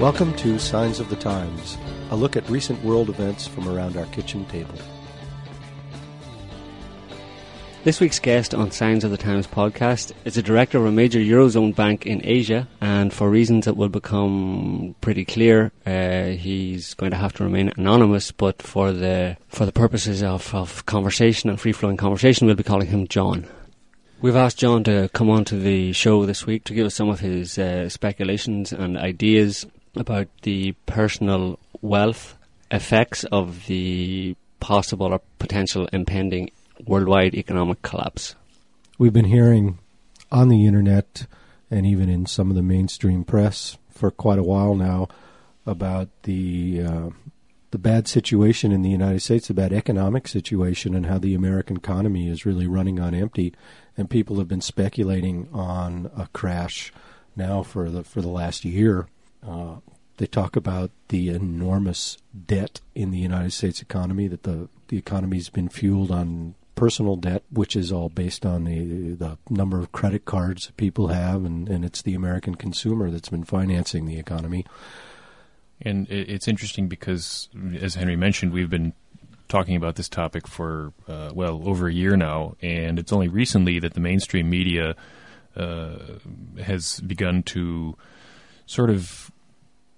Welcome to Signs of the Times, a look at recent world events from around our kitchen table. This week's guest on Signs of the Times podcast is a director of a major Eurozone bank in Asia, and for reasons that will become pretty clear, uh, he's going to have to remain anonymous, but for the, for the purposes of, of conversation and free flowing conversation, we'll be calling him John. We've asked John to come on to the show this week to give us some of his uh, speculations and ideas about the personal wealth effects of the possible or potential impending worldwide economic collapse. We've been hearing on the internet and even in some of the mainstream press for quite a while now about the uh, the bad situation in the United States, the bad economic situation, and how the American economy is really running on empty. And people have been speculating on a crash now for the for the last year. They talk about the enormous debt in the United States economy, that the, the economy's been fueled on personal debt, which is all based on the, the number of credit cards people have, and, and it's the American consumer that's been financing the economy. And it's interesting because, as Henry mentioned, we've been talking about this topic for, uh, well, over a year now, and it's only recently that the mainstream media uh, has begun to sort of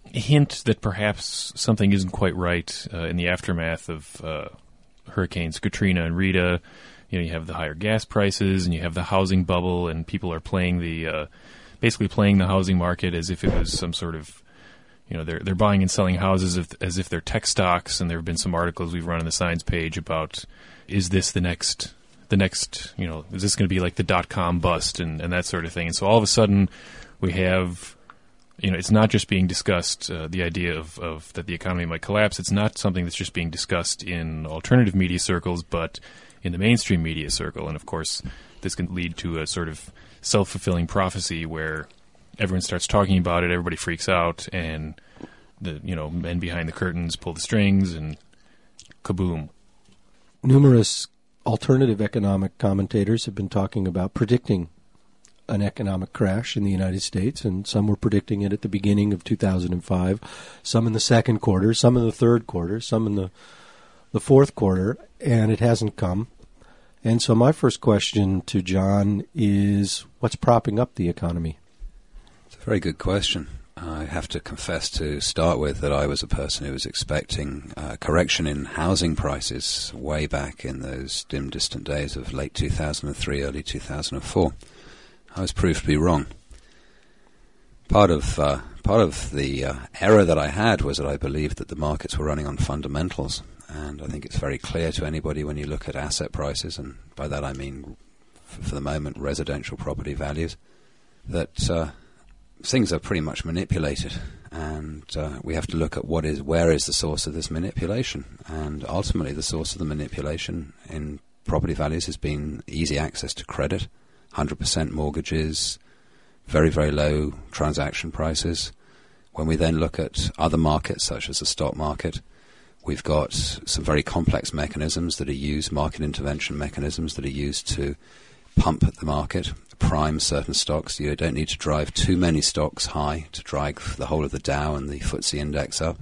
hint that perhaps something isn't quite right uh, in the aftermath of uh, hurricanes Katrina and Rita. You know, you have the higher gas prices, and you have the housing bubble, and people are playing the uh, basically playing the housing market as if it was some sort of you know they're they're buying and selling houses if, as if they're tech stocks. And there have been some articles we've run on the Signs page about is this the next the next you know is this going to be like the dot com bust and and that sort of thing. And so all of a sudden we have you know, it's not just being discussed. Uh, the idea of, of that the economy might collapse. It's not something that's just being discussed in alternative media circles, but in the mainstream media circle. And of course, this can lead to a sort of self fulfilling prophecy where everyone starts talking about it, everybody freaks out, and the you know men behind the curtains pull the strings, and kaboom. Numerous alternative economic commentators have been talking about predicting an economic crash in the United States, and some were predicting it at the beginning of 2005, some in the second quarter, some in the third quarter, some in the the fourth quarter, and it hasn't come. And so, my first question to John is, what's propping up the economy? It's a very good question. I have to confess to start with that I was a person who was expecting a correction in housing prices way back in those dim, distant days of late 2003, early 2004. I was proved to be wrong. Part of uh, part of the uh, error that I had was that I believed that the markets were running on fundamentals, and I think it's very clear to anybody when you look at asset prices, and by that I mean, for, for the moment, residential property values, that uh, things are pretty much manipulated, and uh, we have to look at what is where is the source of this manipulation, and ultimately the source of the manipulation in property values has been easy access to credit 100% mortgages, very, very low transaction prices. When we then look at other markets, such as the stock market, we've got some very complex mechanisms that are used, market intervention mechanisms that are used to pump the market, prime certain stocks. You don't need to drive too many stocks high to drag the whole of the Dow and the FTSE index up.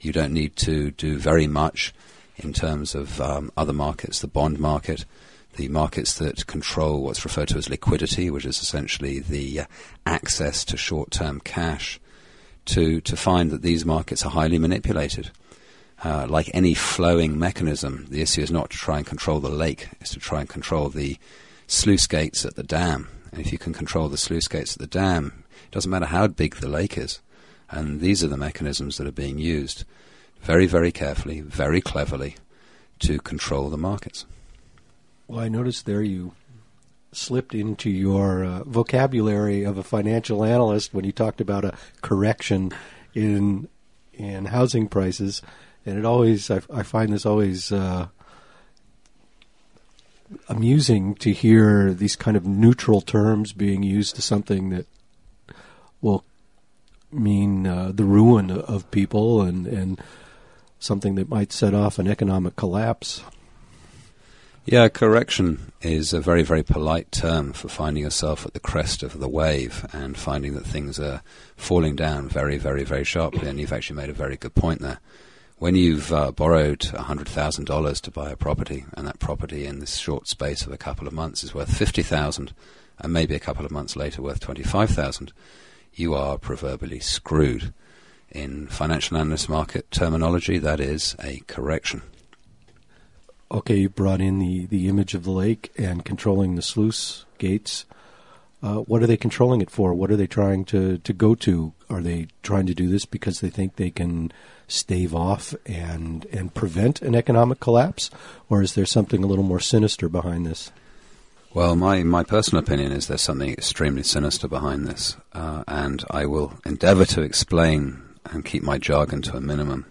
You don't need to do very much in terms of um, other markets, the bond market the markets that control what's referred to as liquidity, which is essentially the uh, access to short-term cash, to to find that these markets are highly manipulated. Uh, like any flowing mechanism, the issue is not to try and control the lake; it's to try and control the sluice gates at the dam. And if you can control the sluice gates at the dam, it doesn't matter how big the lake is. And these are the mechanisms that are being used very, very carefully, very cleverly to control the markets. Well, I noticed there you slipped into your uh, vocabulary of a financial analyst when you talked about a correction in in housing prices, and it always I, I find this always uh, amusing to hear these kind of neutral terms being used to something that will mean uh, the ruin of people and and something that might set off an economic collapse. Yeah, correction is a very, very polite term for finding yourself at the crest of the wave and finding that things are falling down very, very, very sharply. And you've actually made a very good point there. When you've uh, borrowed $100,000 to buy a property, and that property in this short space of a couple of months is worth 50000 and maybe a couple of months later worth 25000 you are proverbially screwed. In financial analyst market terminology, that is a correction okay, you brought in the, the image of the lake and controlling the sluice gates. Uh, what are they controlling it for? What are they trying to, to go to? Are they trying to do this because they think they can stave off and and prevent an economic collapse, or is there something a little more sinister behind this? Well, my, my personal opinion is there's something extremely sinister behind this, uh, and I will endeavour to explain and keep my jargon to a minimum.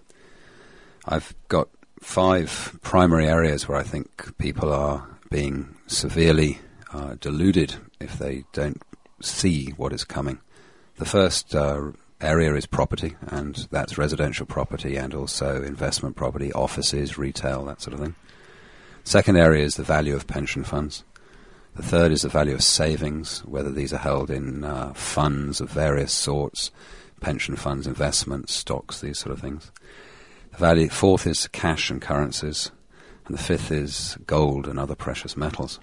I've got five primary areas where I think people are being severely uh, deluded if they don't see what is coming. The first uh, area is property, and that's residential property and also investment property, offices, retail, that sort of thing. Second area is the value of pension funds. The third is the value of savings, whether these are held in uh, funds of various sorts, pension funds, investments, stocks, these sort of things. Value, fourth is cash and currencies, and the fifth is gold and other precious metals.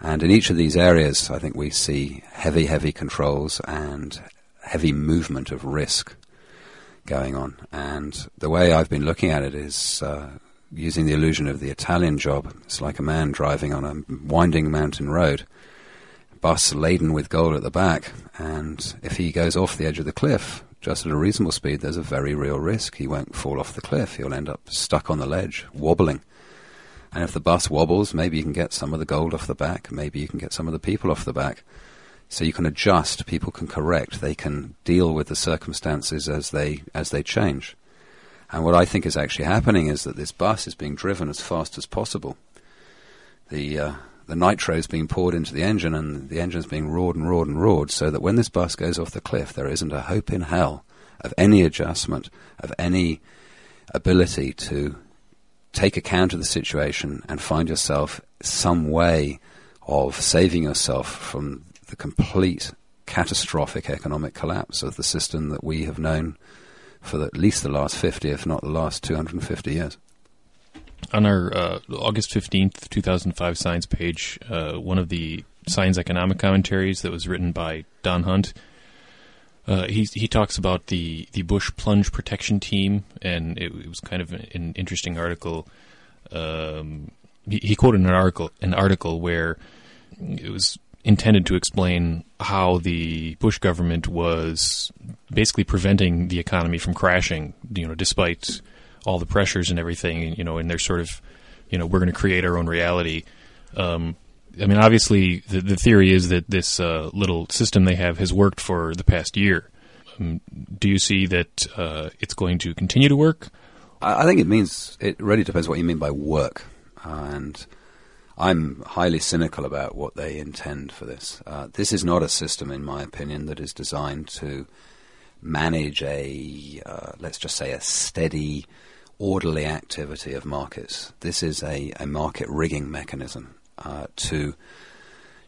And in each of these areas, I think we see heavy, heavy controls and heavy movement of risk going on. And the way I've been looking at it is uh, using the illusion of the Italian job. It's like a man driving on a winding mountain road, bus laden with gold at the back, and if he goes off the edge of the cliff, just at a reasonable speed, there's a very real risk. He won't fall off the cliff. He'll end up stuck on the ledge, wobbling. And if the bus wobbles, maybe you can get some of the gold off the back. Maybe you can get some of the people off the back. So you can adjust. People can correct. They can deal with the circumstances as they as they change. And what I think is actually happening is that this bus is being driven as fast as possible. The uh, the nitro is being poured into the engine and the engine is being roared and roared and roared so that when this bus goes off the cliff, there isn't a hope in hell of any adjustment, of any ability to take account of the situation and find yourself some way of saving yourself from the complete catastrophic economic collapse of the system that we have known for at least the last 50, if not the last 250 years on our uh, August 15th, 2005 Signs page, uh, one of the Signs economic commentaries that was written by Don Hunt, uh, he he talks about the, the Bush plunge protection team, and it, it was kind of an, an interesting article. Um, he, he, quoted an article an article where it was intended to explain how the Bush government was basically preventing the economy from crashing. You know, despite all the pressures and everything, you know, and they're sort of, you know, we're going to create our own reality. Um, I mean, obviously, the, the theory is that this uh, little system they have has worked for the past year. Um, do you see that uh, it's going to continue to work? I think it means it really depends what you mean by work, uh, and I'm highly cynical about what they intend for this. Uh, this is not a system, in my opinion, that is designed to manage a, uh, let's just say, a steady orderly activity of markets. This is a, a market rigging mechanism uh, to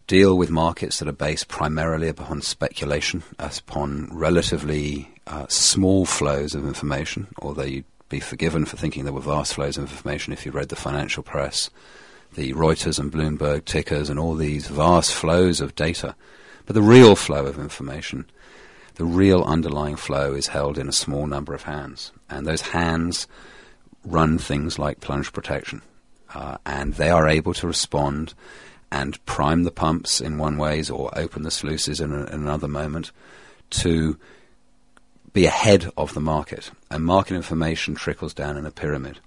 deal with markets that are based primarily upon speculation, upon relatively uh, small flows of information, although you'd be forgiven for thinking there were vast flows of information if you read the financial press, the Reuters and Bloomberg tickers, and all these vast flows of data. But the real flow of information, the real underlying flow, is held in a small number of hands. And those hands run things like plunge protection. Uh, and they are able to respond and prime the pumps in one ways or open the sluices in, a, in another moment to be ahead of the market. And market information trickles down in a pyramid.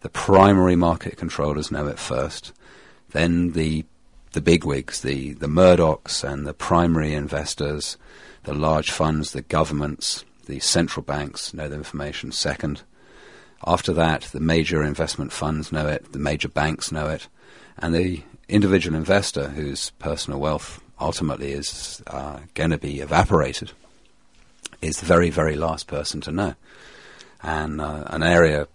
The primary market controllers know it first. Then the the bigwigs, the, the Murdochs and the primary investors, the large funds, the governments, the central banks know the information second. After that, the major investment funds know it, the major banks know it, and the individual investor whose personal wealth ultimately is uh, going to be evaporated is the very, very last person to know. And uh, an area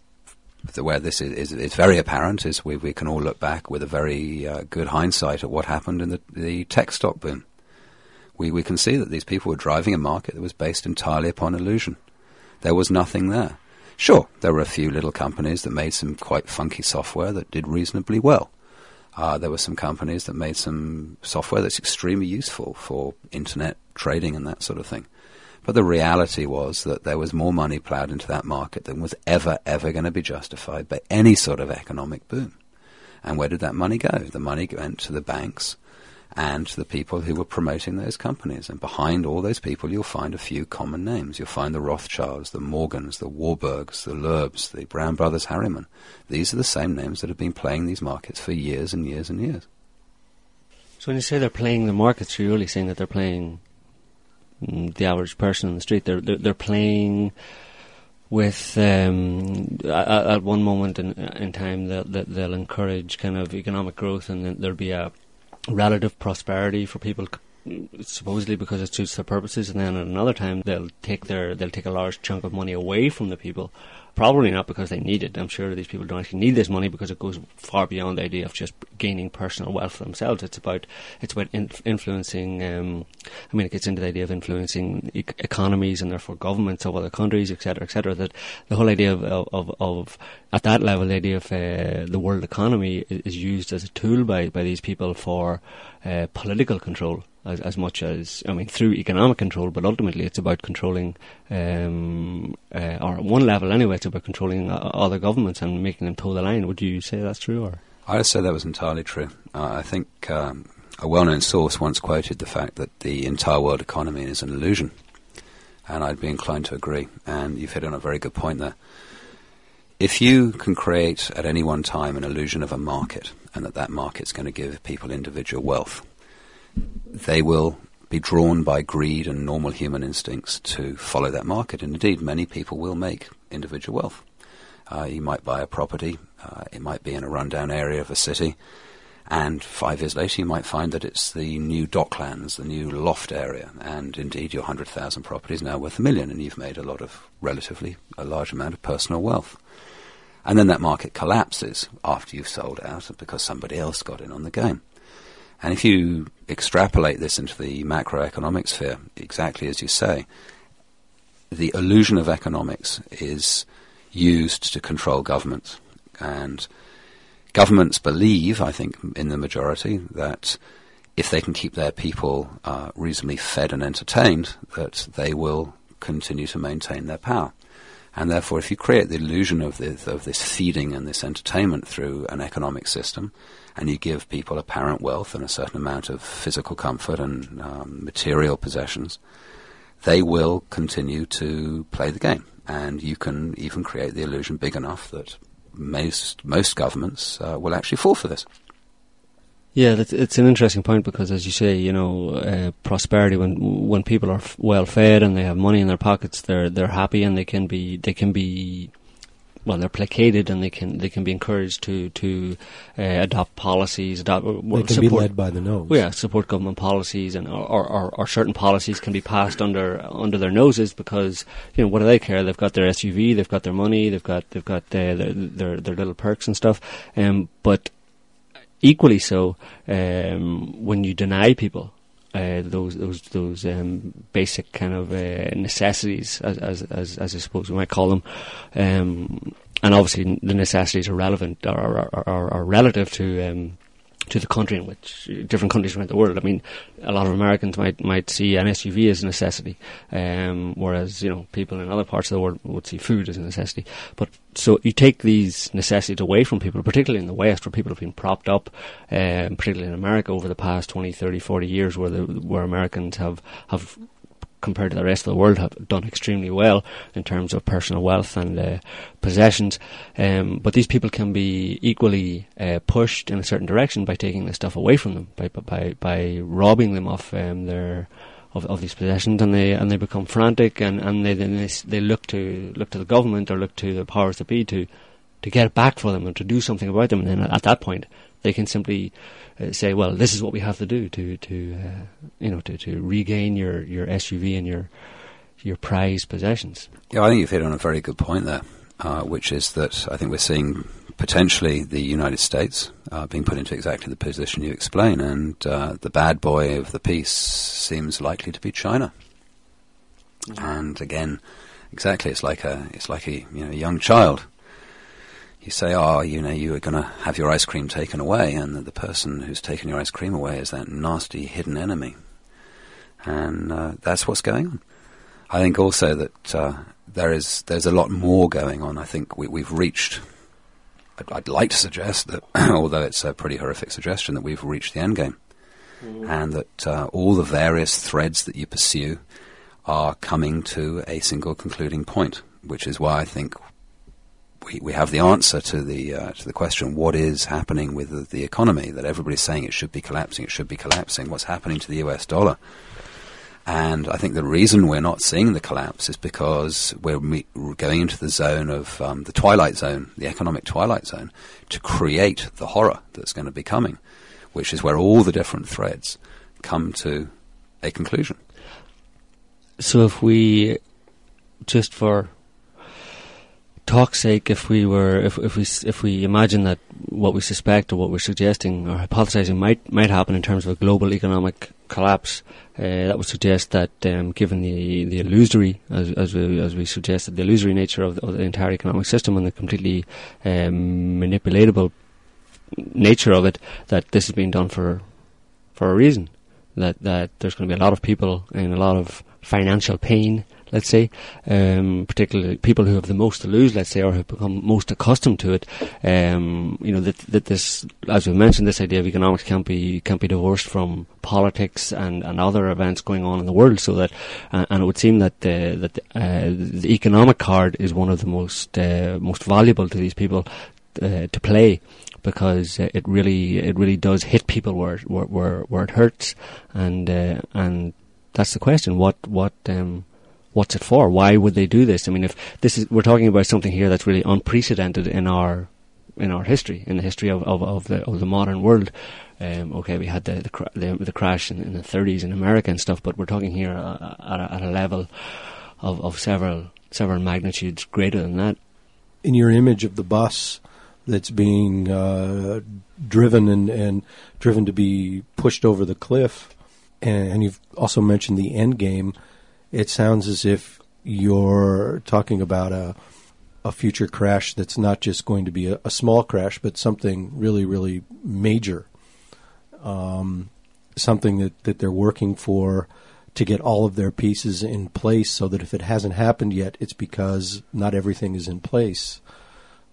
where this is, is, is, very apparent is we, we can all look back with a very uh, good hindsight at what happened in the, the tech stock boom. We, we can see that these people were driving a market that was based entirely upon illusion. There was nothing there. Sure, there were a few little companies that made some quite funky software that did reasonably well. Uh, there were some companies that made some software that's extremely useful for internet trading and that sort of thing. But the reality was that there was more money ploughed into that market than was ever, ever going to be justified by any sort of economic boom. And where did that money go? The money went to the banks and the people who were promoting those companies. And behind all those people, you'll find a few common names. You'll find the Rothschilds, the Morgans, the Warburgs, the Loebs, the Brown Brothers Harriman. These are the same names that have been playing these markets for years and years and years. So when you say they're playing the markets, you're really saying that they're playing mm, the average person on the street. They're they're, they're playing with um, at, at, one moment in, in time they'll, they'll encourage kind of economic growth and there'll be a relative prosperity for people supposedly because it suits their purposes and then at another time they'll take their they'll take a large chunk of money away from the people Probably not because they need it. I'm sure these people don't actually need this money because it goes far beyond the idea of just gaining personal wealth for themselves. It's about it's about influencing. Um, I mean, it gets into the idea of influencing economies and therefore governments of other countries, etc., etc. That the whole idea of, of, of, at that level, the idea of uh, the world economy is used as a tool by by these people for uh, political control as, as much as I mean through economic control, but ultimately it's about controlling, um, uh, or at one level anyway, it's about controlling other governments and making them toe the line. Would you say that's true, or? I'd say that was entirely true. Uh, I think um, a well-known source once quoted the fact that the entire world economy is an illusion, and I'd be inclined to agree. And you've hit on a very good point there. If you can create at any one time an illusion of a market, and that that market's going to give people individual wealth, they will be drawn by greed and normal human instincts to follow that market. And indeed, many people will make individual wealth. Uh, you might buy a property, uh, it might be in a rundown area of a city, and five years later you might find that it's the new docklands, the new loft area, and indeed your 100,000 property is now worth a million, and you've made a lot of relatively a large amount of personal wealth. And then that market collapses after you've sold out because somebody else got in on the game. And if you extrapolate this into the macroeconomic sphere, exactly as you say, the illusion of economics is used to control governments. And governments believe, I think, in the majority, that if they can keep their people uh, reasonably fed and entertained, that they will continue to maintain their power. And therefore, if you create the illusion of this, of this feeding and this entertainment through an economic system, and you give people apparent wealth and a certain amount of physical comfort and um, material possessions, they will continue to play the game. And you can even create the illusion big enough that most most governments uh, will actually fall for this. Yeah, it's an interesting point because, as you say, you know, uh, prosperity when when people are f- well fed and they have money in their pockets, they're they're happy and they can be they can be well, they're placated and they can they can be encouraged to to uh, adopt policies. Adopt, uh, they can support, be led by the nose. Yeah, support government policies and or, or, or, certain policies can be passed under under their noses because you know what do they care? They've got their SUV, they've got their money, they've got they've got uh, their, their their little perks and stuff. Um, but equally so, um, when you deny people uh, those those those um, basic kind of uh, necessities, as, as, as as I suppose we might call them, um, and obviously the necessities are relevant or are, are, are relative to um, to the country in which different countries around the world. I mean, a lot of Americans might might see an SUV as a necessity, um, whereas you know people in other parts of the world would see food as a necessity. But so you take these necessities away from people, particularly in the West, where people have been propped up, um, particularly in America over the past 20, 30, 40 years, where the, where Americans have have compared to the rest of the world, have done extremely well in terms of personal wealth and uh, possessions. Um, but these people can be equally uh, pushed in a certain direction by taking this stuff away from them, by by by robbing them of um, their of, of these possessions, and they and they become frantic, and and they then they, they look to look to the government or look to the powers that be to to get it back for them and to do something about them. And then at that point, they can simply uh, say, well, this is what we have to do to to uh, you know to, to regain your, your SUV and your your prized possessions. Yeah, I think you've hit on a very good point there. uh, which is that I think we're seeing potentially the United States uh, being put into exactly the position you explain, and uh, the bad boy of the piece seems likely to be China. Mm-hmm. And again, exactly, it's like a it's like a you know young child. You say, oh, you know, you are going to have your ice cream taken away, and the, the person who's taken your ice cream away is that nasty hidden enemy, and uh, that's what's going on. I think also that uh, there is there's a lot more going on. I think we, we've reached I'd, I'd like to suggest that, although it's a pretty horrific suggestion, that we've reached the end game, mm. and that uh, all the various threads that you pursue are coming to a single concluding point, which is why I think we, we have the answer to the uh, to the question: what is happening with the, the economy? That everybody's saying it should be collapsing, it should be collapsing. What's happening to the U.S. dollar? And I think the reason we're not seeing the collapse is because we're me- going into the zone of um, the twilight zone, the economic twilight zone, to create the horror that's going to be coming, which is where all the different threads come to a conclusion. So if we, just for talk's sake, if we were, if, if we, if we imagine that what we suspect or what we're suggesting or hypothesizing might might happen in terms of a global economic collapse, uh, that would suggest that, um, given the the illusory, as, as we as we suggested, the illusory nature of the, of the entire economic system and the completely um, manipulatable nature of it, that this is being done for for a reason. That that there's going to be a lot of people in a lot of financial pain let's say, um, particularly people who have the most to lose, let's say, or have become most accustomed to it. Um, you know that that this, as we mentioned, this idea of economics can't be can't be divorced from politics and, and other events going on in the world. So that, uh, and it would seem that the, that uh, the economic card is one of the most uh, most valuable to these people uh, to play because uh, it really it really does hit people where where where, where it hurts and uh, and that's the question what what um, what's it for? Why would they do this? I mean, if this is, we're talking about something here that's really unprecedented in our in our history, in the history of, of, of the of the modern world. Um, okay, we had the the, cr- the, the crash in, in, the 30s in America and stuff, but we're talking here uh, at, a, at a level of, of several several magnitudes greater than that. In your image of the bus that's being uh, driven and, and driven to be pushed over the cliff, and, and you've also mentioned the end game it sounds as if you're talking about a a future crash that's not just going to be a, a small crash, but something really, really major. Um, something that, that they're working for to get all of their pieces in place so that if it hasn't happened yet, it's because not everything is in place.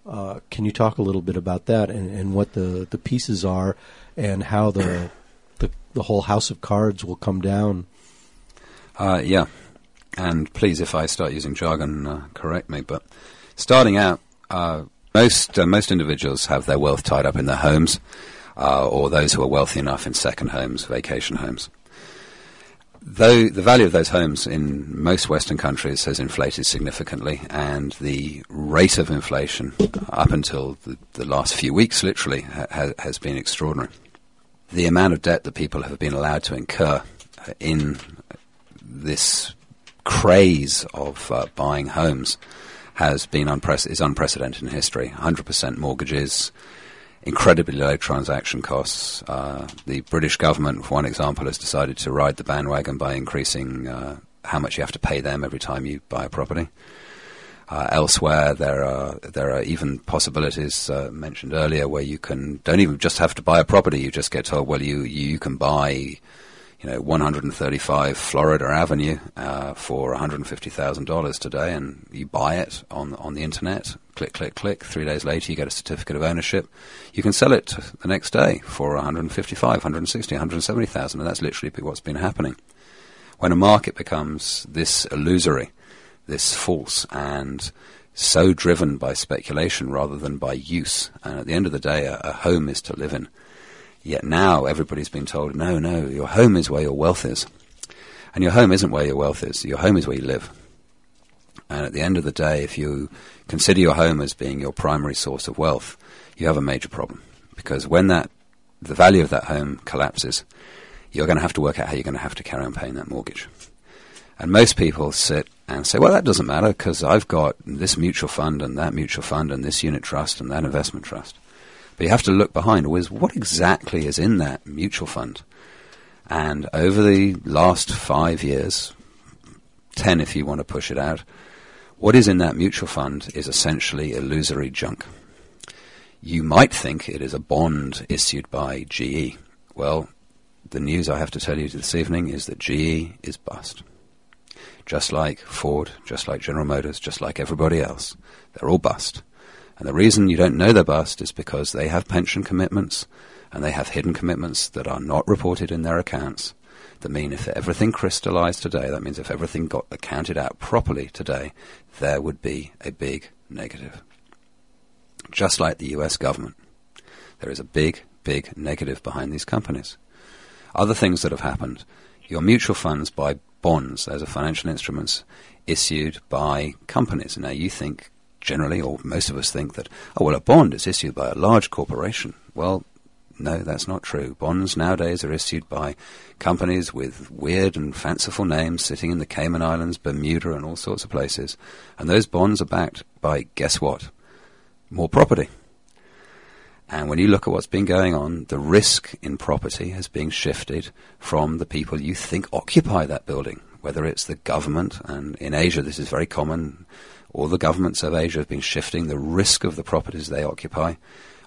Uh, can you talk a little bit about that and, and what the, the pieces are and how the, the, the whole house of cards will come down? Uh, yeah. And please, if I start using jargon, uh, correct me. But starting out, uh, most uh, most individuals have their wealth tied up in their homes, uh, or those who are wealthy enough in second homes, vacation homes. Though the value of those homes in most Western countries has inflated significantly, and the rate of inflation up until the, the last few weeks, literally, ha- has been extraordinary. The amount of debt that people have been allowed to incur in this craze of uh, buying homes has been unprecedented, is unprecedented in history. 100% mortgages, incredibly low transaction costs. Uh, the British government, for one example, has decided to ride the bandwagon by increasing uh, how much you have to pay them every time you buy a property. Uh, elsewhere, there are there are even possibilities uh, mentioned earlier where you can don't even just have to buy a property. You just get told, well, you you can buy you know, 135 Florida Avenue uh, for $150,000 today, and you buy it on on the internet. Click, click, click. Three days later, you get a certificate of ownership. You can sell it the next day for 155, 160, 170,000, and that's literally what's been happening. When a market becomes this illusory, this false, and so driven by speculation rather than by use, and at the end of the day, a, a home is to live in Yet now everybody's been told, no, no, your home is where your wealth is. And your home isn't where your wealth is. Your home is where you live. And at the end of the day, if you consider your home as being your primary source of wealth, you have a major problem. Because when that, the value of that home collapses, you're going to have to work out how you're going to have to carry on paying that mortgage. And most people sit and say, well, that doesn't matter because I've got this mutual fund and that mutual fund and this unit trust and that investment trust. But you have to look behind always what exactly is in that mutual fund. And over the last five years, 10 if you want to push it out, what is in that mutual fund is essentially illusory junk. You might think it is a bond issued by GE. Well, the news I have to tell you this evening is that GE is bust. Just like Ford, just like General Motors, just like everybody else. They're all bust. And the reason you don't know they're bust is because they have pension commitments and they have hidden commitments that are not reported in their accounts. That mean if everything crystallized today, that means if everything got accounted out properly today, there would be a big negative. Just like the US government. There is a big, big negative behind these companies. Other things that have happened. Your mutual funds buy bonds. Those are financial instruments issued by companies. Now you think generally, or most of us think that, oh, well, a bond is issued by a large corporation. Well, no, that's not true. Bonds nowadays are issued by companies with weird and fanciful names sitting in the Cayman Islands, Bermuda, and all sorts of places. And those bonds are backed by, guess what? More property. And when you look at what's been going on, the risk in property has been shifted from the people you think occupy that building, whether it's the government, and in Asia this is very common. All the governments of Asia have been shifting the risk of the properties they occupy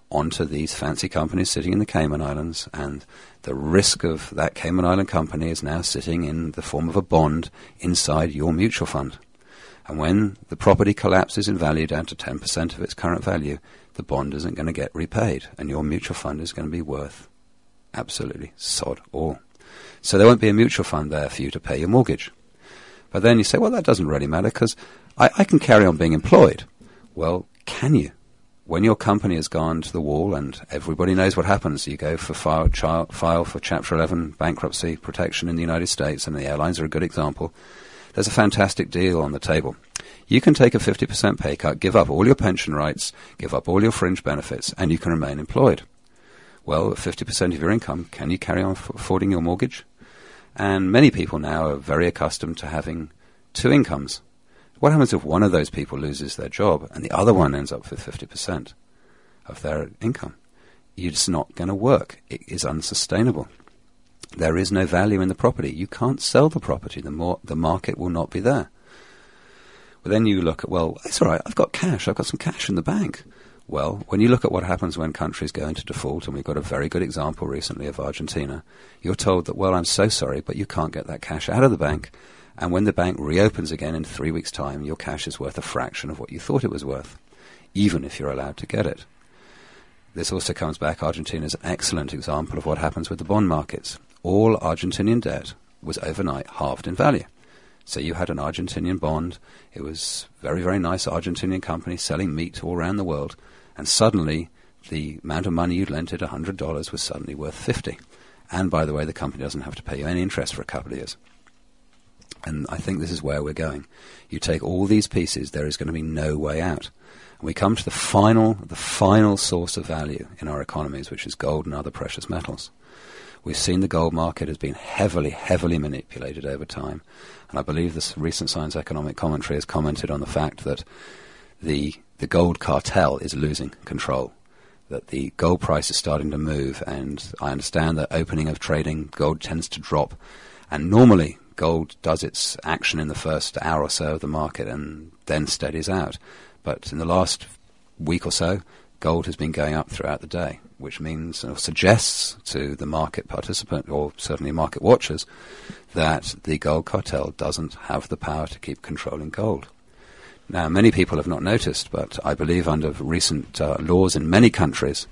onto these fancy companies sitting in the Cayman Islands, and the risk of that Cayman Island company is now sitting in the form of a bond inside your mutual fund. And when the property collapses in value down to 10% of its current value, the bond isn't going to get repaid, and your mutual fund is going to be worth absolutely sod all. So there won't be a mutual fund there for you to pay your mortgage. But then you say, well, that doesn't really matter because I, I can carry on being employed. Well, can you? When your company has gone to the wall and everybody knows what happens, you go for file, file for Chapter 11 bankruptcy protection in the United States, and the airlines are a good example. There's a fantastic deal on the table. You can take a 50% pay cut, give up all your pension rights, give up all your fringe benefits, and you can remain employed. Well, 50% of your income, can you carry on affording your mortgage? And many people now are very accustomed to having two incomes. What happens if one of those people loses their job and the other one ends up with 50% of their income? It's not going to work. It is unsustainable. There is no value in the property. You can't sell the property. The, more, the market will not be there. But then you look at, well, it's all right, I've got cash, I've got some cash in the bank. Well, when you look at what happens when countries go into default, and we've got a very good example recently of Argentina, you're told that, well, I'm so sorry, but you can't get that cash out of the bank. And when the bank reopens again in three weeks' time, your cash is worth a fraction of what you thought it was worth, even if you're allowed to get it. This also comes back, Argentina is an excellent example of what happens with the bond markets. All Argentinian debt was overnight halved in value. So you had an Argentinian bond. It was very, very nice Argentinian company selling meat all around the world. And suddenly, the amount of money you'd lent it, $100, was suddenly worth 50 And by the way, the company doesn't have to pay you any interest for a couple of years. And I think this is where we're going. You take all these pieces, there is going to be no way out. We come to the final, the final source of value in our economies, which is gold and other precious metals. We've seen the gold market has been heavily, heavily manipulated over time. And I believe this recent Signs Economic Commentary has commented on the fact that the, the gold cartel is losing control. That the gold price is starting to move, and I understand that opening of trading, gold tends to drop. And normally, gold does its action in the first hour or so of the market and then steadies out. But in the last week or so, gold has been going up throughout the day, which means or suggests to the market participant or certainly market watchers that the gold cartel doesn't have the power to keep controlling gold. Now, many people have not noticed, but I believe under recent uh, laws in many countries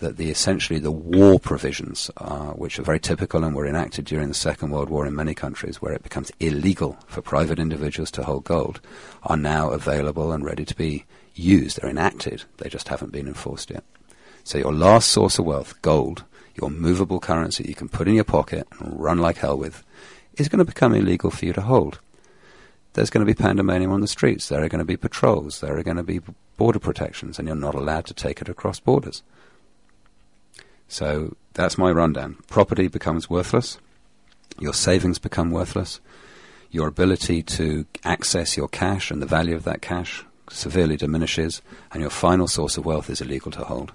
that the essentially the war provisions, uh, which are very typical and were enacted during the Second World War in many countries, where it becomes illegal for private individuals to hold gold, are now available and ready to be used. They're enacted. They just haven't been enforced yet. So your last source of wealth, gold, your movable currency you can put in your pocket and run like hell with, is going to become illegal for you to hold. There's going to be pandemonium on the streets. There are going to be patrols. There are going to be border protections, and you're not allowed to take it across borders. So that's my rundown. Property becomes worthless. Your savings become worthless. your ability to access your cash and the value of that cash severely diminishes, and your final source of wealth is illegal to hold.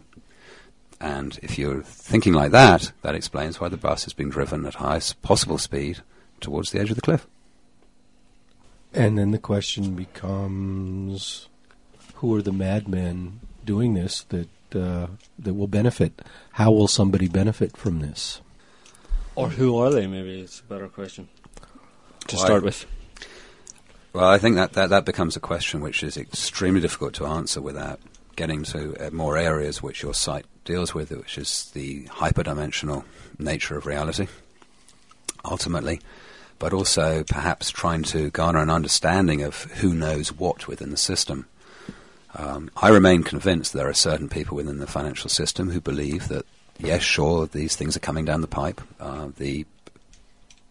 And if you're thinking like that, that explains why the bus is being driven at highest possible speed towards the edge of the cliff. And then the question becomes, who are the madmen doing this that uh, that will benefit? How will somebody benefit from this? Or who are they? Maybe it's a better question to Well, start I- with. Well, I think that, that, that becomes a question which is extremely difficult to answer without getting to uh, more areas which your site deals with, which is the hyperdimensional nature of reality, ultimately, but also perhaps trying to garner an understanding of who knows what within the system. Um, I remain convinced there are certain people within the financial system who believe that, yes, sure, these things are coming down the pipe. Uh, the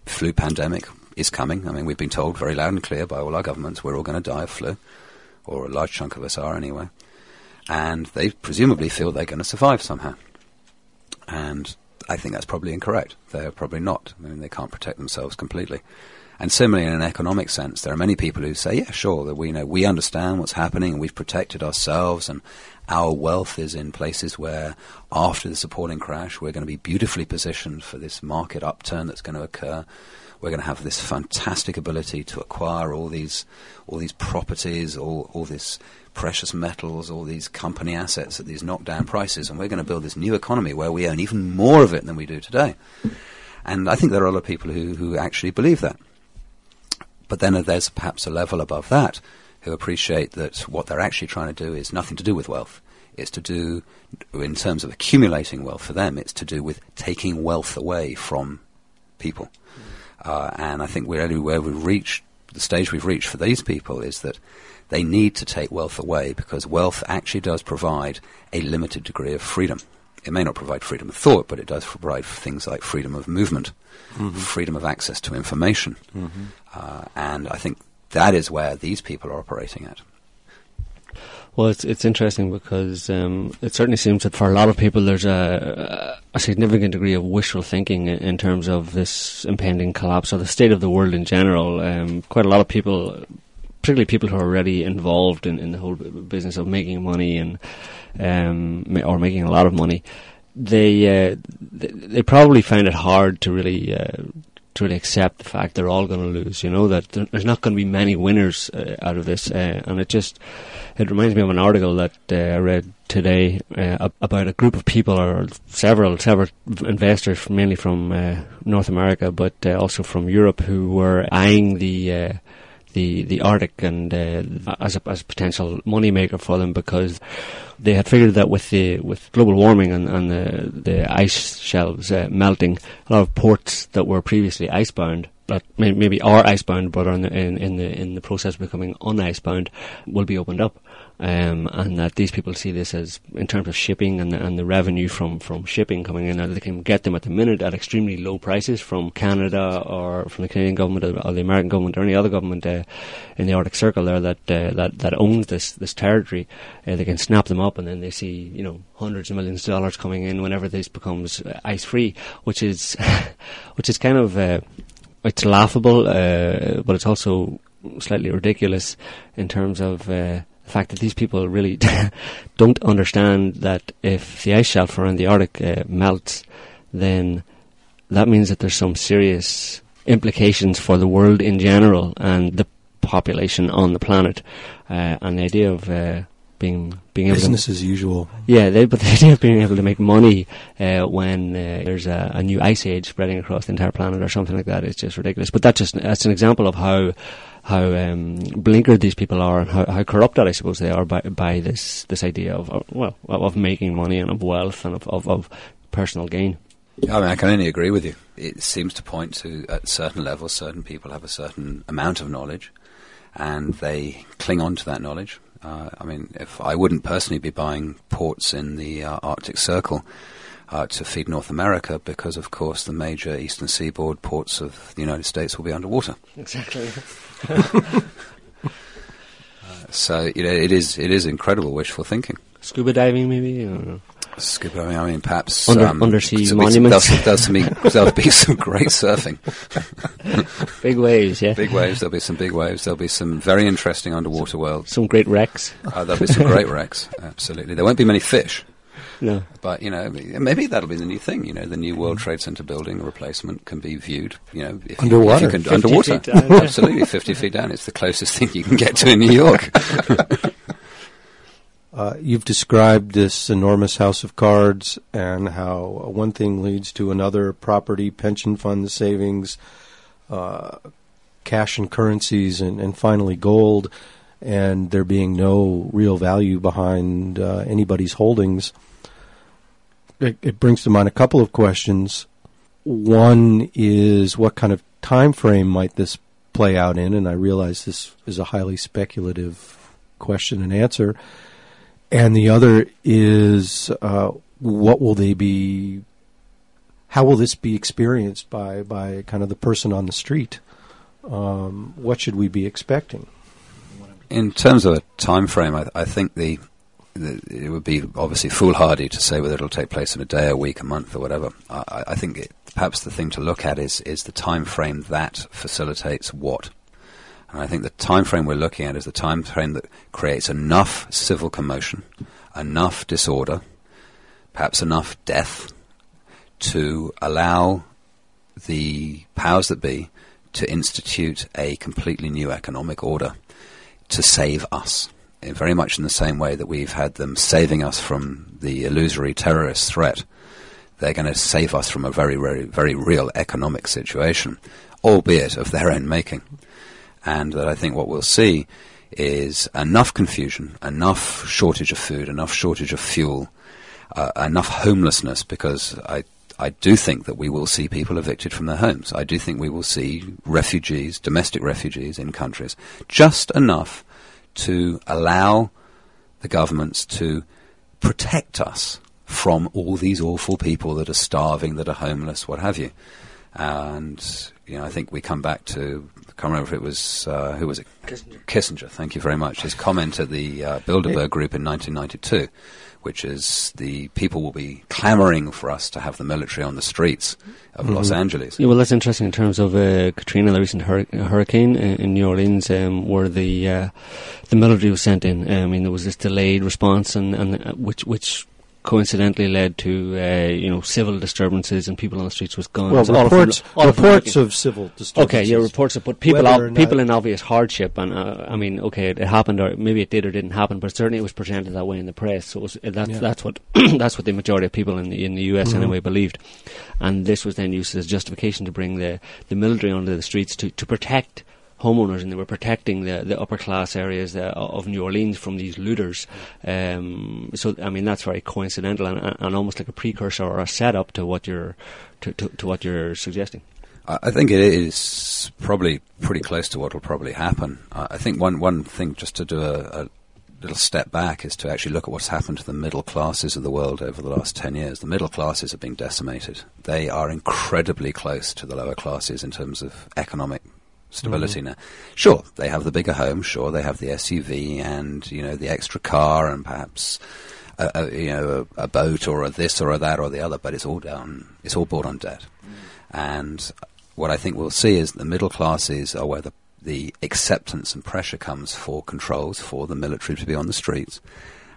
flu pandemic is coming. I mean, we've been told very loud and clear by all our governments we're all going to die of flu, or a large chunk of us are anyway. And they presumably feel they're going to survive somehow. And I think that's probably incorrect. They're probably not. I mean, they can't protect themselves completely. And similarly, in an economic sense, there are many people who say, "Yeah, sure, that we know we understand what's happening, and we've protected ourselves, and our wealth is in places where, after the supporting crash, we're going to be beautifully positioned for this market upturn that's going to occur. We're going to have this fantastic ability to acquire all these, all these properties, all all this precious metals, all these company assets at these knockdown prices, and we're going to build this new economy where we own even more of it than we do today." And I think there are a lot of people who, who actually believe that. But then there's perhaps a level above that who appreciate that what they're actually trying to do is nothing to do with wealth. It's to do, in terms of accumulating wealth for them, it's to do with taking wealth away from people. Uh, and I think where, where we've reached, the stage we've reached for these people is that they need to take wealth away because wealth actually does provide a limited degree of freedom. It may not provide freedom of thought, but it does provide things like freedom of movement, freedom of access to information. Uh, and I think that is where these people are operating at. Well, it's it's interesting because um, it certainly seems that for a lot of people there's a, a significant degree of wishful thinking in, terms of this impending collapse or the state of the world in general. Um, quite a lot of people, particularly people who are already involved in, in the whole business of making money and um, or making a lot of money, they uh, they, they probably find it hard to really. Uh, to really accept the fact they're all going to lose, you know that there's not going to be many winners uh, out of this, uh, and it just it reminds me of an article that uh, I read today uh, about a group of people, or several, several investors, mainly from uh, North America, but uh, also from Europe, who were eyeing the the the Arctic and uh, as a as a potential money maker for them because they had figured that with the with global warming and, and the the ice shelves uh, melting, a lot of ports that were previously icebound that maybe are icebound but are in the, in, in the in the process of becoming unicebound will be opened up. Um, and that these people see this as, in terms of shipping and the, and the revenue from, from shipping coming in, they can get them at the minute at extremely low prices from Canada or from the Canadian government or, the American government or any other government uh, in the Arctic Circle there that uh, that that owns this this territory. Uh, they can snap them up, and then they see you know hundreds of millions of dollars coming in whenever this becomes uh, ice free, which is which is kind of uh, it's laughable, uh, but it's also slightly ridiculous in terms of uh, fact that these people really don't understand that if the ice shelf around the Arctic uh, melts, then that means that there's some serious implications for the world in general and the population on the planet. Uh, and the idea of uh, being being able to Business as usual. yeah, they, but the idea of being able to make money uh, when uh, there's a, a new ice age spreading across the entire planet or something like that is just ridiculous. But that's just that's an example of how how um, blinkered these people are and how, how corrupted I suppose they are by by this this idea of well of, of making money and of wealth and of, of, of personal gain. I mean, I can only agree with you. It seems to point to, at certain levels, certain people have a certain amount of knowledge, and they cling on to that knowledge. Uh, I mean, if I wouldn't personally be buying ports in the uh, Arctic Circle uh, to feed North America, because of course the major eastern seaboard ports of the United States will be underwater. Exactly. So you know, it is it is incredible wishful thinking. Scuba diving, maybe. I. Scuba, diving I mean, perhaps Under- um, undersea there'll be- monuments. There'll, there'll, there'll be some great surfing, Big waves, yeah. big waves. There'll be some big waves. There'll be some very interesting underwater worlds. Some great wrecks. Uh, there'll be some great wrecks. Absolutely, there won't be many fish. No. But you know, maybe that'll be the new thing. You know, the new World Trade Center building replacement can be viewed. You know, if you- Underwater. if you, 50 can, underwater, feet down, absolutely, fifty feet down. It's the closest thing you can get to in New York. Uh, you've described this enormous house of cards and how one thing leads to another property, pension funds, savings, uh, cash and currencies, and, and finally gold, and there being no real value behind uh, anybody's holdings. It, it brings to mind a couple of questions. One is what kind of time frame might this play out in? And I realize this is a highly speculative question and answer. And the other is uh, what will they be? How will this be experienced by by kind of the person on the street? Um, what should we be expecting? In terms of a time frame, I, I think the, the it would be obviously foolhardy to say whether it'll take place in a day, a week, a month, or whatever. I, I- think it, perhaps the thing to look at is is the time frame that facilitates what. And I think the time frame we're looking at is the time frame that creates enough civil commotion, enough disorder, perhaps enough death, to allow the powers that be to institute a completely new economic order to save us. Very much in the same way that we've had them saving us from the illusory terrorist threat, they're going to save us from a very, very, very real economic situation, albeit of their own making. And that I think what we'll see is enough confusion, enough shortage of food, enough shortage of fuel, uh, enough homelessness, because I, I do think that we will see people evicted from their homes. I do think we will see refugees, domestic refugees in countries, just enough to allow the governments to protect us from all these awful people that are starving, that are homeless, what have you. And you know, I think we come back to I can't remember if it was uh, who was it Kissinger. Kissinger. Thank you very much. His comment at the uh, Bilderberg Group in 1992, which is the people will be clamoring for us to have the military on the streets of Los Angeles. Yeah, well, that's interesting in terms of uh, Katrina, the recent hur- hurricane in, in New Orleans, um, where the uh, the military was sent in. I mean, there was this delayed response, and, and uh, which which coincidentally led to uh, you know civil disturbances and people on the streets with guns. Well, of reports of reports looking- of civil disturbances. Okay, yeah, reports of but people ob- people in obvious hardship, and uh, I mean, okay, it, it happened, or maybe it did or didn't happen, but certainly it was presented that way in the press. So it was, uh, that's Yeah. that's what that's what the majority of people in the in the U.S. Mhm. anyway believed, and this was then used as justification to bring the the military onto the streets to to protect homeowners, and they were protecting the the upper class areas uh, of New Orleans from these looters. Um, so I mean, that's very coincidental and, and almost like a precursor or a setup to what you're to, to, to what you're suggesting. I think it is probably pretty close to what will probably happen. I I think one one thing just to do a, a little step back is to actually look at what's happened to the middle classes of the world over the last 10 years. The middle classes are being decimated. They are incredibly close to the lower classes in terms of economic stability mm-hmm. now. Sure, they have the bigger home, sure, they have the SUV and, you know, the extra car and perhaps a, a, you know, a, a boat or a this or a that or the other, but it's all down, it's all bought on debt. Mm-hmm. And what I think we'll see is the middle classes are where the, the acceptance and pressure comes for controls, for the military to be on the streets.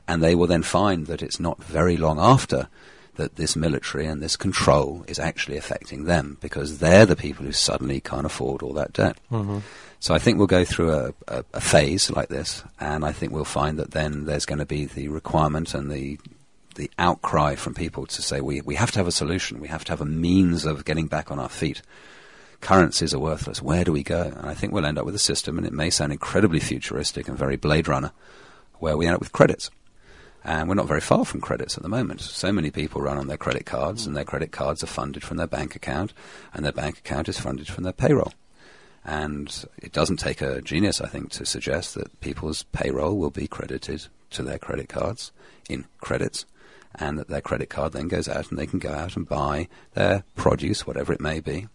And they will then find that it's not very long after that this military and this control is actually affecting them because they're the people who suddenly can't afford all that debt. Mhm. So I think we'll go through a, a, a phase like this, and I think we'll find that then there's going to be the requirement and the the outcry from people to say we we have to have a solution, we have to have a means of getting back on our feet. Currencies are worthless. Where do we go? And I think we'll end up with a system, and it may sound incredibly futuristic and very Blade Runner, where we end up with credits. And we're not very far from credits at the moment. So many people run on their credit cards, and their credit cards are funded from their bank account, and their bank account is funded from their payroll. And it doesn't take a genius, I think, to suggest that people's payroll will be credited to their credit cards in credits, and that their credit card then goes out and they can go out and buy their produce, whatever it may be.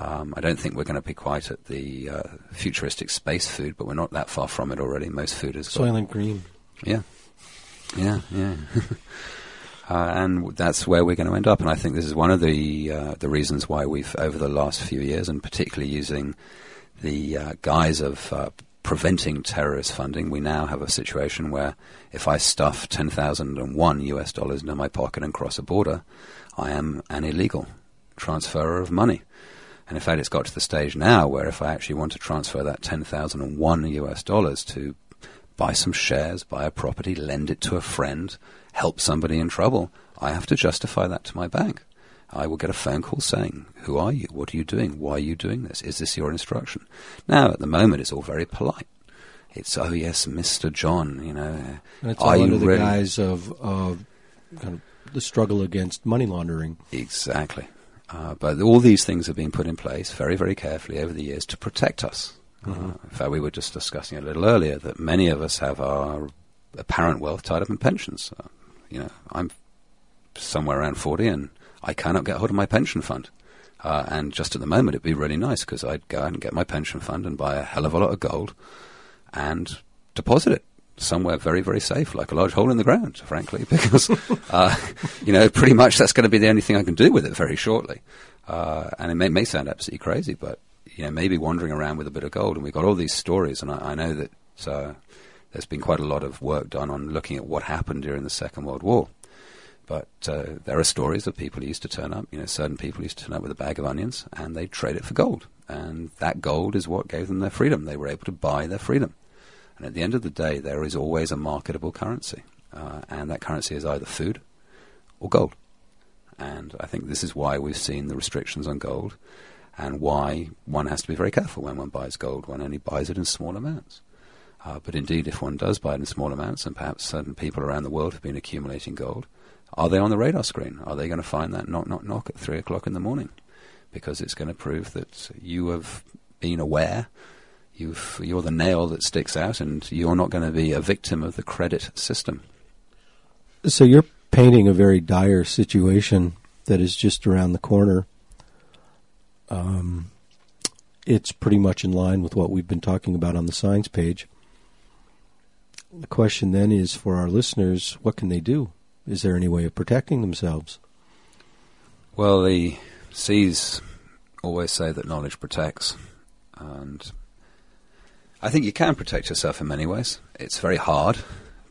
Um, I don't think we're going to be quite at the uh, futuristic space food, but we're not that far from it already. Most food is got- Soylent Green. yeah, yeah, yeah. Uh, and that's where we're going to end up. And I think this is one of the uh, the reasons why we've, over the last few years, and particularly using the uh, guise of uh, preventing terrorist funding, we now have a situation where if I stuff 10,001 US dollars into my pocket and cross a border, I am an illegal transferer of money. And in fact, it's got to the stage now where if I actually want to transfer that 10,001 US dollars to buy some shares, buy a property, lend it to a friend, help somebody in trouble, I have to justify that to my bank. I will get a phone call saying, Who are you? What are you doing? Why are you doing this? Is this your instruction? Now, at the moment, it's all very polite. It's, oh, yes, Mr. John, you know. And it's all under the really guise of, of kind of the struggle against money laundering. Exactly. Uh, but all these things have been put in place very, very carefully over the years to protect us. Mm-hmm. Uh, in fact, we were just discussing a little earlier that many of us have our apparent wealth tied up in pensions. Uh, you know, I'm somewhere around 40 and I cannot get hold of my pension fund. Uh, and just at the moment, it'd be really nice because I'd go out and get my pension fund and buy a hell of a lot of gold and deposit it somewhere very, very safe, like a large hole in the ground, frankly, because, uh, you know, pretty much that's going to be the only thing I can do with it very shortly. Uh, and it may, may, sound absolutely crazy, but, you know, maybe wandering around with a bit of gold. And we've got all these stories, and I, I know that uh, there's been quite a lot of work done on looking at what happened during the Second World War. But uh, there are stories of people who used to turn up, you know, certain people used to turn up with a bag of onions and they'd trade it for gold. And that gold is what gave them their freedom. They were able to buy their freedom. And at the end of the day, there is always a marketable currency. Uh, and that currency is either food or gold. And I think this is why we've seen the restrictions on gold and why one has to be very careful when one buys gold. One only buys it in small amounts. Uh, but indeed, if one does buy it in small amounts, and perhaps certain people around the world have been accumulating gold, are they on the radar screen? Are they going to find that knock, knock, knock at three o'clock in the morning? Because it's going to prove that you have been aware You've, you're the nail that sticks out, and you're not going to be a victim of the credit system. So you're painting a very dire situation that is just around the corner. Um, it's pretty much in line with what we've been talking about on the Signs page. The question then is for our listeners what can they do? Is there any way of protecting themselves? Well, the C's always say that knowledge protects. And I think you can protect yourself in many ways. It's very hard.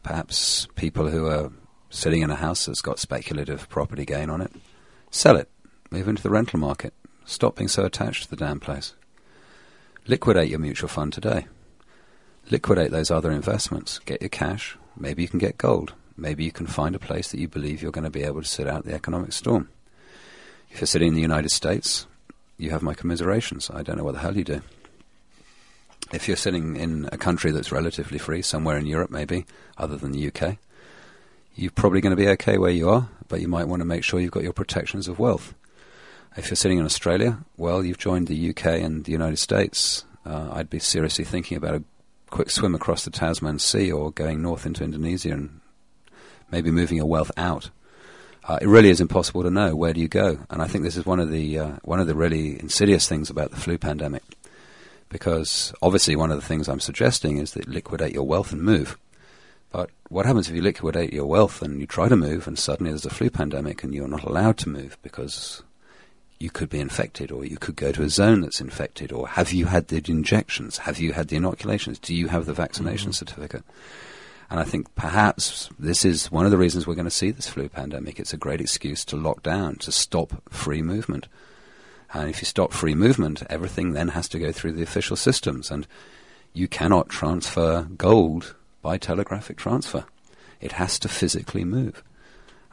Perhaps people who are sitting in a house that's got speculative property gain on it, sell it, move into the rental market, stop being so attached to the damn place. Liquidate your mutual fund today. Liquidate those other investments. Get your cash. Maybe you can get gold. Maybe you can find a place that you believe you're going to be able to sit out the economic storm. If you're sitting in the United States, you have my commiserations. I don't know what the hell you do if you're sitting in a country that's relatively free, somewhere in Europe maybe, other than the UK, you're probably going to be okay where you are, but you might want to make sure you've got your protections of wealth. If you're sitting in Australia, well, you've joined the UK and the United States. Uh, I'd be seriously thinking about a quick swim across the Tasman Sea or going north into Indonesia and maybe moving your wealth out. Uh, it really is impossible to know where do you go, and I think this is one of the uh, one of the really insidious things about the flu pandemic because obviously one of the things I'm suggesting is that liquidate your wealth and move. But what happens if you liquidate your wealth and you try to move and suddenly there's a flu pandemic and you're not allowed to move because you could be infected or you could go to a zone that's infected or have you had the injections? Have you had the inoculations? Do you have the vaccination mm-hmm. certificate? And I think perhaps this is one of the reasons we're going to see this flu pandemic. It's a great excuse to lock down, to stop free movement. And if you stop free movement, everything then has to go through the official systems. And you cannot transfer gold by telegraphic transfer. It has to physically move.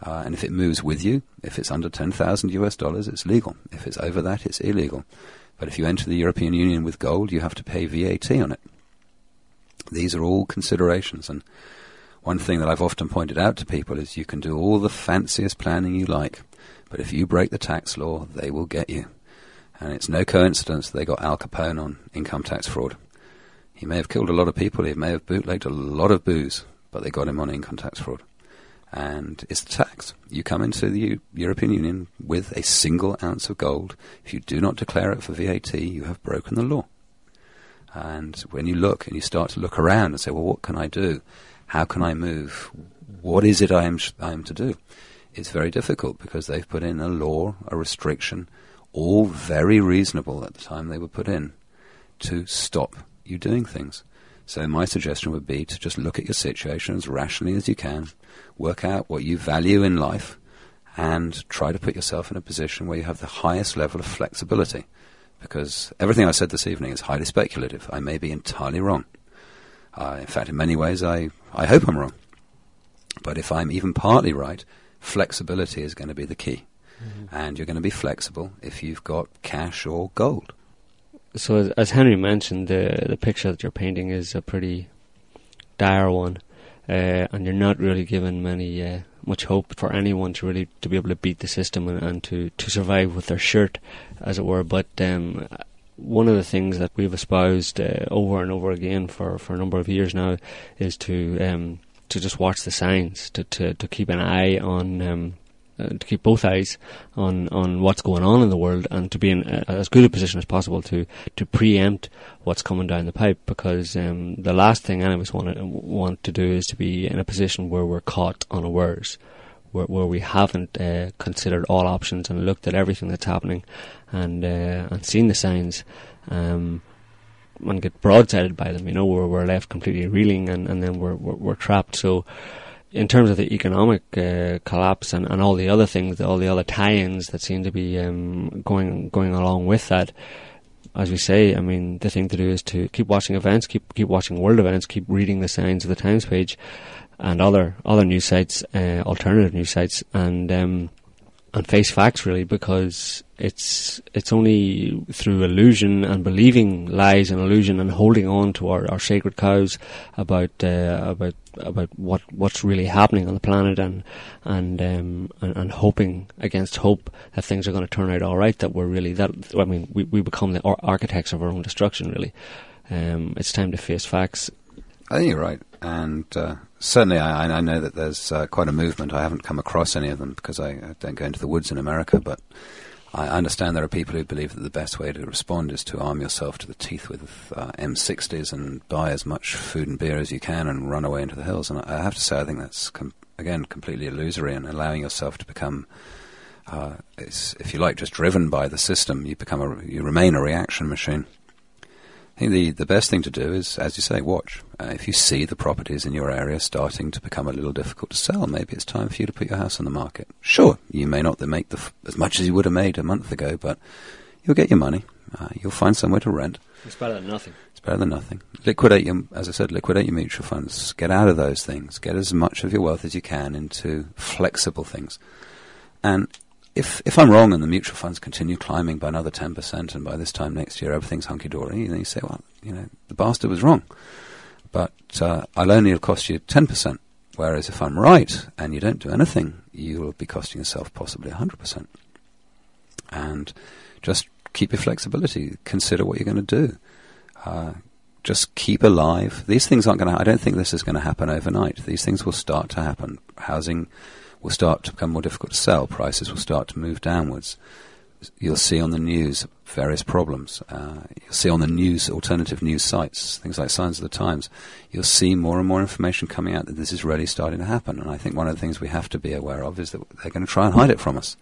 Uh, and if it moves with you, if it's under 10,000 US dollars, it's legal. If it's over that, it's illegal. But if you enter the European Union with gold, you have to pay VAT on it. These are all considerations. And one thing that I've often pointed out to people is you can do all the fanciest planning you like, but if you break the tax law, they will get you. And it's no coincidence they got Al Capone on income tax fraud. He may have killed a lot of people, he may have bootlegged a lot of booze, but they got him on income tax fraud. And it's the tax. You come into the U- European Union with a single ounce of gold. If you do not declare it for VAT, you have broken the law. And when you look and you start to look around and say, well, what can I do? How can I move? What is it I am, sh- I am to do? it's very difficult because they've put in a law, a restriction, all very reasonable at the time they were put in, to stop you doing things. So my suggestion would be to just look at your situation as rationally as you can, work out what you value in life, and try to put yourself in a position where you have the highest level of flexibility. Because everything I said this evening is highly speculative. I may be entirely wrong. Uh, in fact, in many ways, I, I hope I'm wrong. But if I'm even partly right, flexibility is going to be the key. Mm-hmm. And you're going to be flexible if you've got cash or gold. So, as, as Henry mentioned, the the picture that you're painting is a pretty dire one, uh, and you're not really given many uh, much hope for anyone to really to be able to beat the system and, and to, to survive with their shirt, as it were. But um, one of the things that we've espoused uh, over and over again for, for a number of years now is to um, to just watch the signs, to, to, to keep an eye on um, uh, to keep both eyes on, on what's going on in the world and to be in a, as good a position as possible to, to preempt what's coming down the pipe because um, the last thing any of us want to, want to do is to be in a position where we're caught unawares. Where, where we haven't uh, considered all options and looked at everything that's happening and uh, and seen the signs um, and get broadsided by them. You know, where we're left completely reeling and, and then we're, we're, we're trapped. So, in terms of the economic uh, collapse and, and all the other things, all the other tie-ins that seem to be um, going going along with that, as we say, I mean, the thing to do is to keep watching events, keep keep watching world events, keep reading the signs of the Times page, and other other news sites, uh, alternative news sites, and um, and face facts really because it's it's only through illusion and believing lies and illusion and holding on to our, our sacred cows about uh, about about what what's really happening on the planet and and, um, and and hoping against hope that things are going to turn out all right that we're really that I mean we we become the architects of our own destruction really. Um, it's time to face facts I think you're right and uh, certainly I, I, know that there's uh, quite a movement. I haven't come across any of them because I, I, don't go into the woods in America, but I understand there are people who believe that the best way to respond is to arm yourself to the teeth with uh, M60s and buy as much food and beer as you can and run away into the hills. And I have to say, I think that's com- again completely illusory and allowing yourself to become. Uh, if you like, just driven by the system, you become a, you remain a reaction machine. I think the, the best thing to do is, as you say, watch. Uh, if you see the properties in your area starting to become a little difficult to sell, maybe it's time for you to put your house on the market. Sure, you may not make the f- as much as you would have made a month ago, but you'll get your money. Uh, you'll find somewhere to rent. It's better than nothing. It's better than nothing. Liquidate your, as I said, liquidate your mutual funds. Get out of those things. Get as much of your wealth as you can into flexible things. And if if I'm wrong and the mutual funds continue climbing by another ten percent, and by this time next year everything's hunky dory, then you say, well, you know, the bastard was wrong. But uh, I'll only have cost you ten percent. Whereas if I'm right and you don't do anything, you will be costing yourself possibly hundred percent. And just keep your flexibility. Consider what you're going to do. Uh, just keep alive. These things aren't going to. I don't think this is going to happen overnight. These things will start to happen. Housing will start to become more difficult to sell. Prices will start to move downwards. You'll see on the news various problems. Uh, you'll see on the news, alternative news sites, things like Signs of the Times. You'll see more and more information coming out that this is really starting to happen. And I think one of the things we have to be aware of is that they're going to try and hide it from us.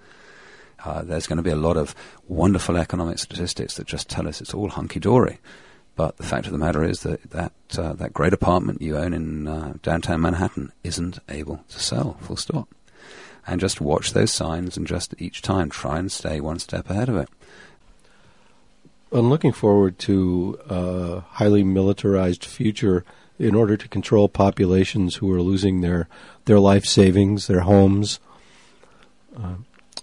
Uh, there's going to be a lot of wonderful economic statistics that just tell us it's all hunky dory. But the fact of the matter is that that, uh, that great apartment you own in uh, downtown Manhattan isn't able to sell, full stop and just watch those signs and just each time try and stay one step ahead of it. I'm looking forward to a highly militarized future in order to control populations who are losing their, their life savings, their homes. Uh,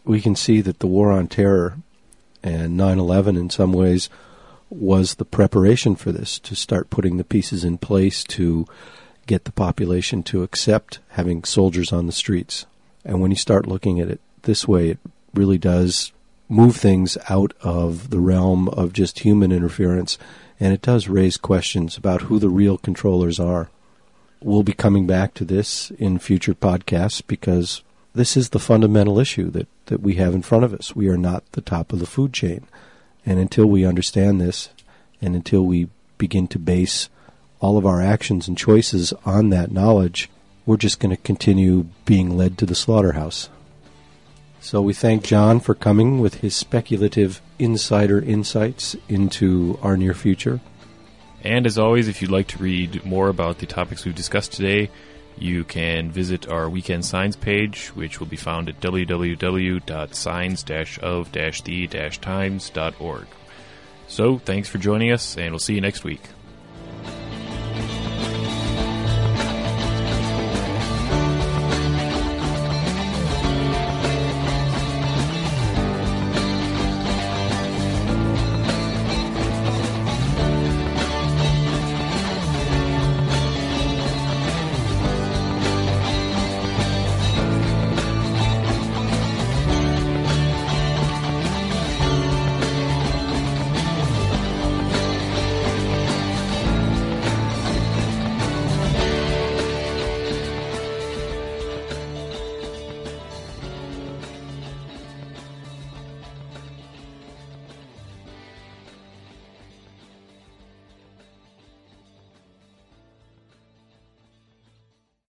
we can see that the war on terror and 9 11 in some ways was the preparation for this to start putting the pieces in place to get the population to accept having soldiers on the streets. And when you start looking at it this way, it really does move things out of the realm of just human interference, and it does raise questions about who the real controllers are. We'll be coming back to this in future podcasts because this is the fundamental issue that, that we have in front of us. We are not the top of the food chain. And until we understand this, and until we begin to base all of our actions and choices on that knowledge, we're just going to continue being led to the slaughterhouse. So we thank John for coming with his speculative insider insights into our near future. And as always, if you'd like to read more about the topics we've discussed today, you can visit our weekend signs page, which will be found at www.signs-of-the-times.org. So, thanks for joining us, and we'll see you next week.